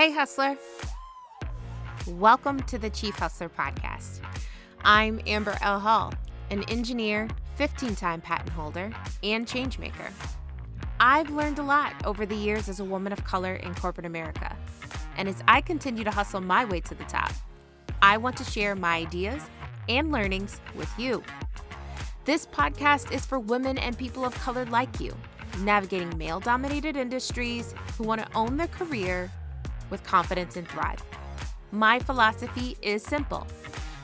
Hey, Hustlher. Welcome to the Chief Hustlher Podcast. I'm Amber L. Hall, an engineer, 15 time patent holder, and changemaker. I've learned a lot over the years as a woman of color in corporate America. And as I continue to hustle my way to the top, I want to share my ideas and learnings with you. This podcast is for women and people of color like you, navigating male dominated industries who want to own their career with confidence and thrive. My philosophy is simple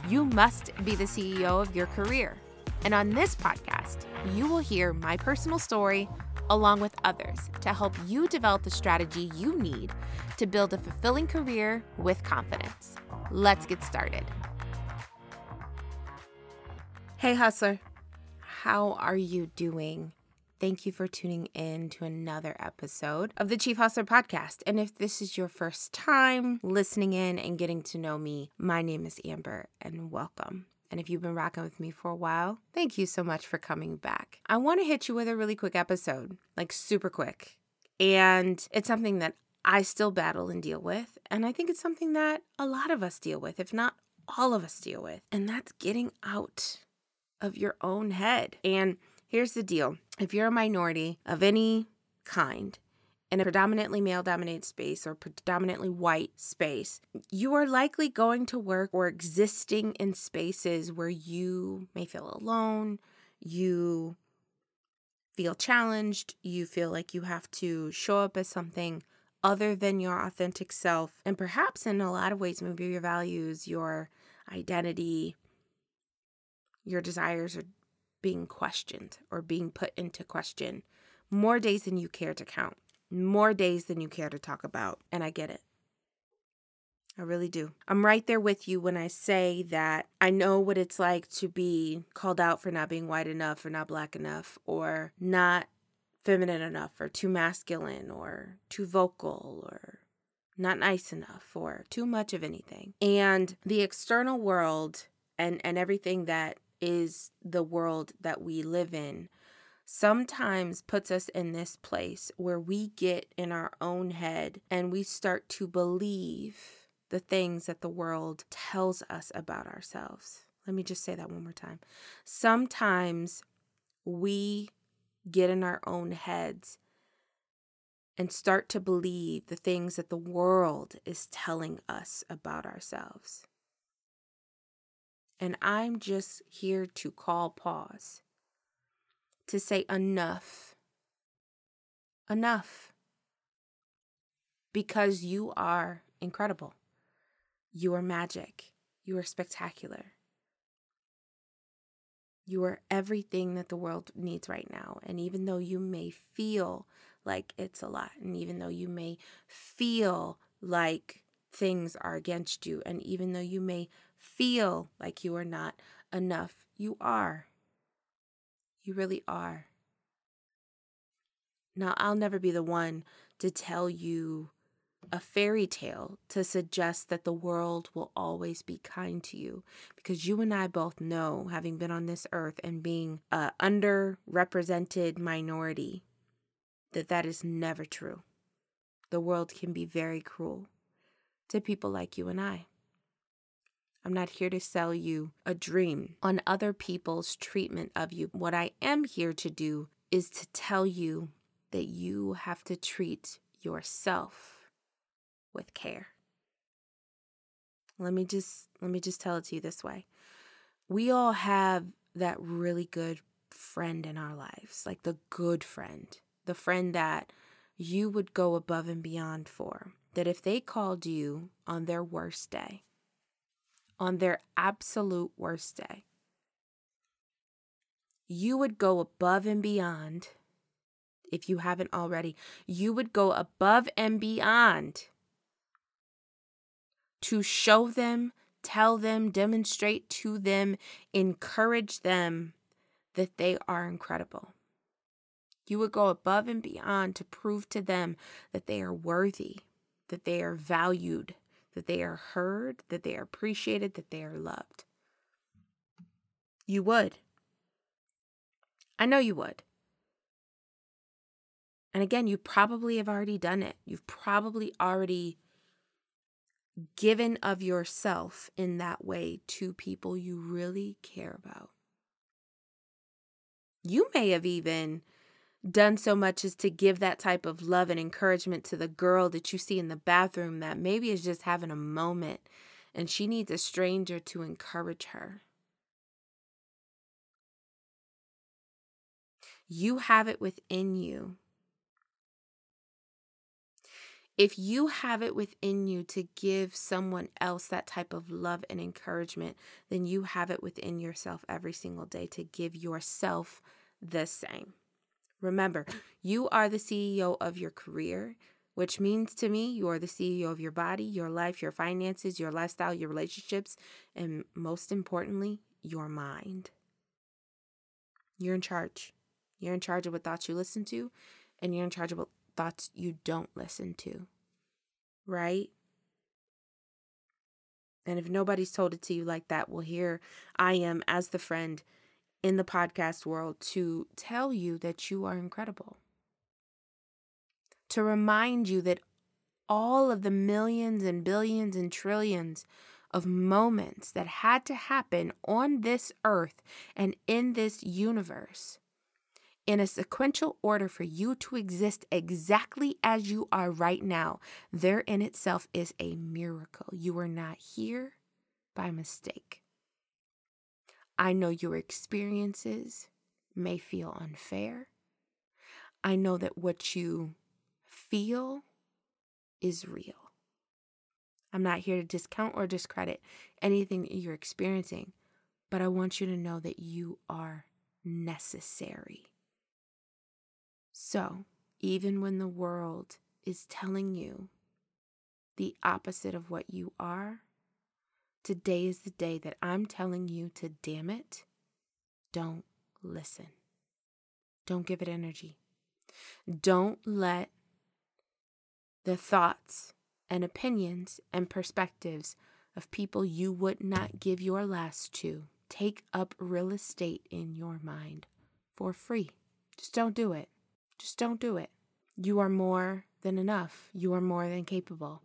you must be the CEO of your career. And on this podcast, you will hear my personal story along with others to help you develop the strategy you need to build a fulfilling career with confidence. Let's get started. Hey, Hustlher. How are you doing? Thank you for tuning in to another episode of the Chief Hustlher podcast. And if this is your first time listening in and getting to know me, my name is Amber and welcome. And if you've been rocking with me for a while, thank you so much for coming back. I want to hit you with a really quick episode, like super quick. And it's something that I still battle and deal with. And I think it's something that a lot of us deal with, if not all of us deal with. And that's getting out of your own head. And Here's the deal. If you're a minority of any kind, in a predominantly male dominated space or predominantly white space, you are likely going to work or existing in spaces where you may feel alone, you feel challenged, you feel like you have to show up as something other than your authentic self, and perhaps in a lot of ways, maybe your values, your identity, your desires are being questioned or being put into question more days than you care to count, more days than you care to talk about. And I get it. I really do. I'm right there with you when I say that I know what it's like to be called out for not being white enough or not black enough or not feminine enough or too masculine or too vocal or not nice enough or too much of anything. And the external world and and everything that is the world that we live in sometimes puts us in this place where we get in our own head and we start to believe the things that the world tells us about ourselves. Let me just say that one more time. Sometimes we get in our own heads and start to believe the things that the world is telling us about ourselves. And I'm just here to call pause, to say enough. Enough. Because you are incredible. You are magic. You are spectacular. You are everything that the world needs right now. And even though you may feel like it's a lot, and even though you may feel like things are against you, and even though you may feel like you are not enough, you are. You really are. Now, I'll never be the one to tell you a fairy tale to suggest that the world will always be kind to you because you and I both know, having been on this earth and being a underrepresented minority, that that is never true. The world can be very cruel to people like you and I. I'm not here to sell you a dream on other people's treatment of you. What I am here to do is to tell you that you have to treat yourself with care. Let me just let me just tell it to you this way. We all have that really good friend in our lives, like the good friend, the friend that you would go above and beyond for. That if they called you on their worst day, on their absolute worst day, you would go above and beyond, if you haven't already, you would go above and beyond to show them, tell them, demonstrate to them, encourage them that they are incredible. You would go above and beyond to prove to them that they are worthy, that they are valued, that they are heard, that they are appreciated, that they are loved. You would. I know you would. And again, you probably have already done it. You've probably already given of yourself in that way to people you really care about. You may have even done so much as to give that type of love and encouragement to the girl that you see in the bathroom that maybe is just having a moment and she needs a stranger to encourage her. You have it within you if you have it within you to give someone else that type of love and encouragement, then you have it within yourself every single day to give yourself the same. Remember, you are the CEO of your career, which means to me you are the CEO of your body, your life, your finances, your lifestyle, your relationships, and most importantly, your mind. You're in charge. You're in charge of what thoughts you listen to, and you're in charge of what thoughts you don't listen to, right? And if nobody's told it to you like that, well, here I am as the friend in the podcast world to tell you that you are incredible. To remind you that all of the millions and billions and trillions of moments that had to happen on this earth and in this universe in a sequential order for you to exist exactly as you are right now, there in itself is a miracle. You are not here by mistake. I know your experiences may feel unfair. I know that what you feel is real. I'm not here to discount or discredit anything that you're experiencing, but I want you to know that you are necessary. So, even when the world is telling you the opposite of what you are, today is the day that I'm telling you to damn it, don't listen. Don't give it energy. Don't let the thoughts and opinions and perspectives of people you would not give your last to take up real estate in your mind for free. Just don't do it. Just don't do it. You are more than enough. You are more than capable.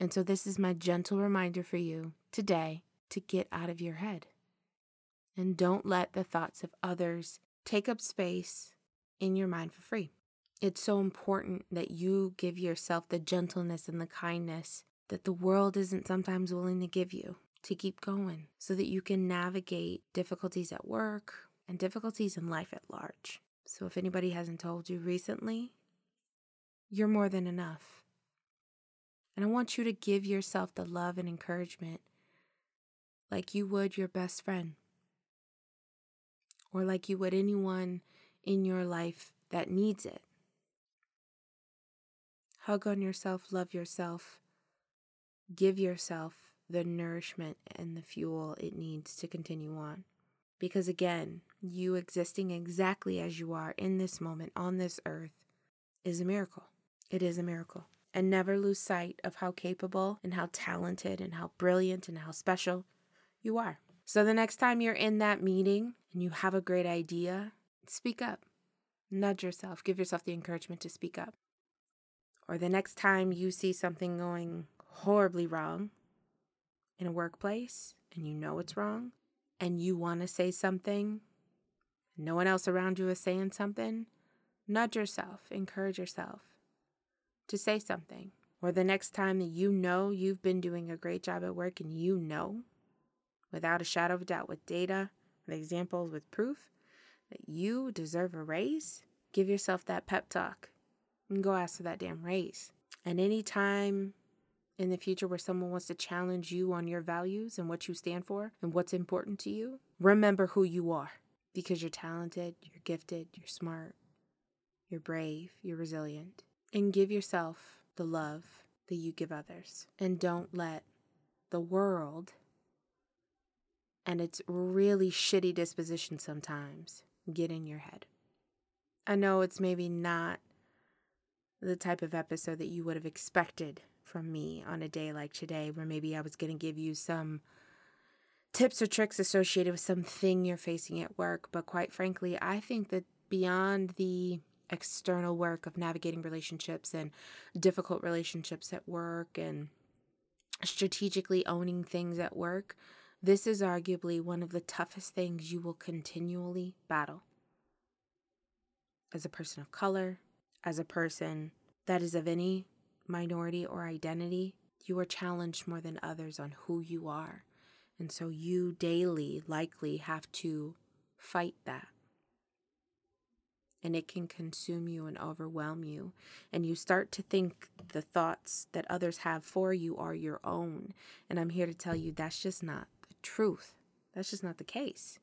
And so, this is my gentle reminder for you today to get out of your head. And don't let the thoughts of others take up space in your mind for free. It's so important that you give yourself the gentleness and the kindness that the world isn't sometimes willing to give you to keep going so that you can navigate difficulties at work and difficulties in life at large. So, if anybody hasn't told you recently, you're more than enough. And I want you to give yourself the love and encouragement like you would your best friend, or like you would anyone in your life that needs it. Hug on yourself, love yourself, give yourself the nourishment and the fuel it needs to continue on. Because again, you existing exactly as you are in this moment on this earth is a miracle. It is a miracle. And never lose sight of how capable and how talented and how brilliant and how special you are. So the next time you're in that meeting and you have a great idea, speak up. Nudge yourself. Give yourself the encouragement to speak up. Or the next time you see something going horribly wrong in a workplace and you know it's wrong, and you want to say something, no one else around you is saying something, nudge yourself, encourage yourself to say something. Or the next time that you know you've been doing a great job at work and you know, without a shadow of a doubt, with data, with examples, with proof, that you deserve a raise, give yourself that pep talk and go ask for that damn raise. And anytime in the future where someone wants to challenge you on your values and what you stand for and what's important to you, remember who you are because you're talented, you're gifted, you're smart, you're brave, you're resilient. And give yourself the love that you give others. And don't let the world and its really shitty disposition sometimes get in your head. I know it's maybe not the type of episode that you would have expected from me on a day like today, where maybe I was going to give you some tips or tricks associated with something you're facing at work. But quite frankly, I think that beyond the external work of navigating relationships and difficult relationships at work and strategically owning things at work, this is arguably one of the toughest things you will continually battle. As a person of color, as a person that is of any minority or identity, you are challenged more than others on who you are. And so you daily likely have to fight that. And it can consume you and overwhelm you. And you start to think the thoughts that others have for you are your own. And I'm here to tell you that's just not the truth. That's just not the case.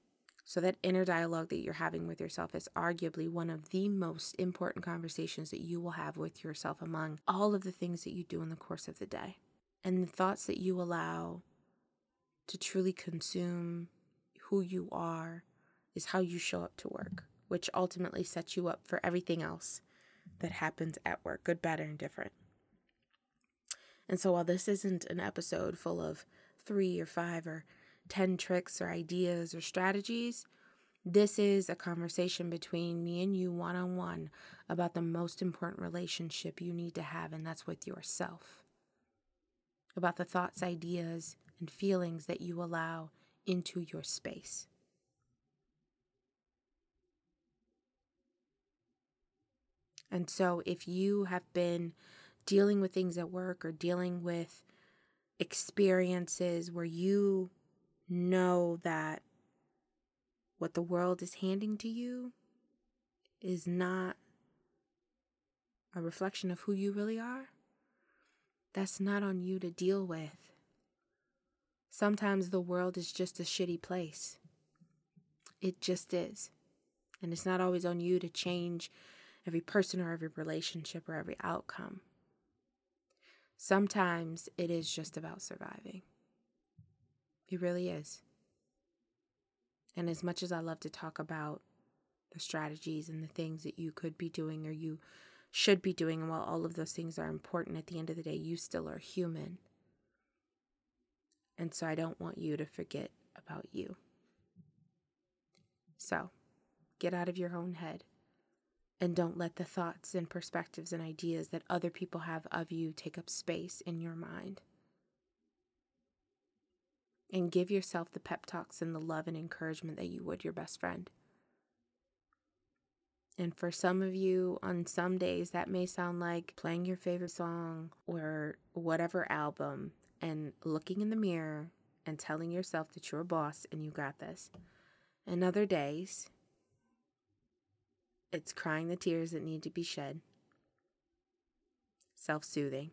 So, that inner dialogue that you're having with yourself is arguably one of the most important conversations that you will have with yourself among all of the things that you do in the course of the day. And the thoughts that you allow to truly consume who you are is how you show up to work, which ultimately sets you up for everything else that happens at work, good, bad, or indifferent. And so, while this isn't an episode full of three or five or 10 tricks or ideas or strategies, this is a conversation between me and you one on one about the most important relationship you need to have, and that's with yourself. About the thoughts, ideas, and feelings that you allow into your space. And so, if you have been dealing with things at work or dealing with experiences where you know that what the world is handing to you is not a reflection of who you really are, that's not on you to deal with. Sometimes the world is just a shitty place. It just is. And it's not always on you to change every person or every relationship or every outcome. Sometimes it is just about surviving. It really is. And as much as I love to talk about the strategies and the things that you could be doing or you should be doing, and while all of those things are important, at the end of the day, you still are human. And so I don't want you to forget about you. So get out of your own head and don't let the thoughts and perspectives and ideas that other people have of you take up space in your mind. And give yourself the pep talks and the love and encouragement that you would your best friend. And for some of you, on some days, that may sound like playing your favorite song or whatever album and looking in the mirror and telling yourself that you're a boss and you got this. And other days, it's crying the tears that need to be shed, self soothing,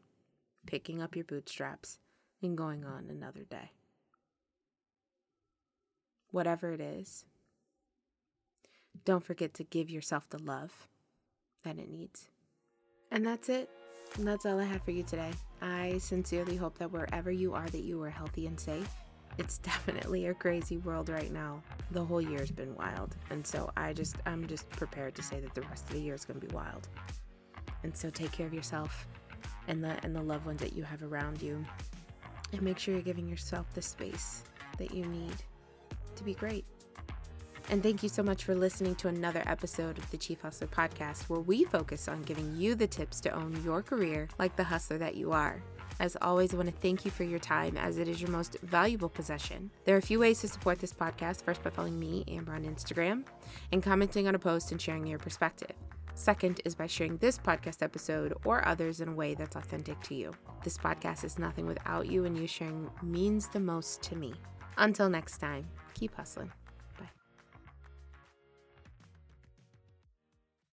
picking up your bootstraps, and going on another day. Whatever it is, don't forget to give yourself the love that it needs. And that's it. And that's all I have for you today. I sincerely hope that wherever you are that you are healthy and safe. It's definitely a crazy world right now. The whole year's been wild. And so I just I'm just prepared to say that the rest of the year is going to be wild. And so take care of yourself and the and the loved ones that you have around you. And make sure you're giving yourself the space that you need to be great. And thank you so much for listening to another episode of the Chief Hustlher podcast, where we focus on giving you the tips to own your career like the hustler that you are. As always, I want to thank you for your time as it is your most valuable possession. There are a few ways to support this podcast. First, by following me, Amber, on Instagram and commenting on a post and sharing your perspective. Second is by sharing this podcast episode or others in a way that's authentic to you. This podcast is nothing without you, and you sharing means the most to me. Until next time, keep hustling.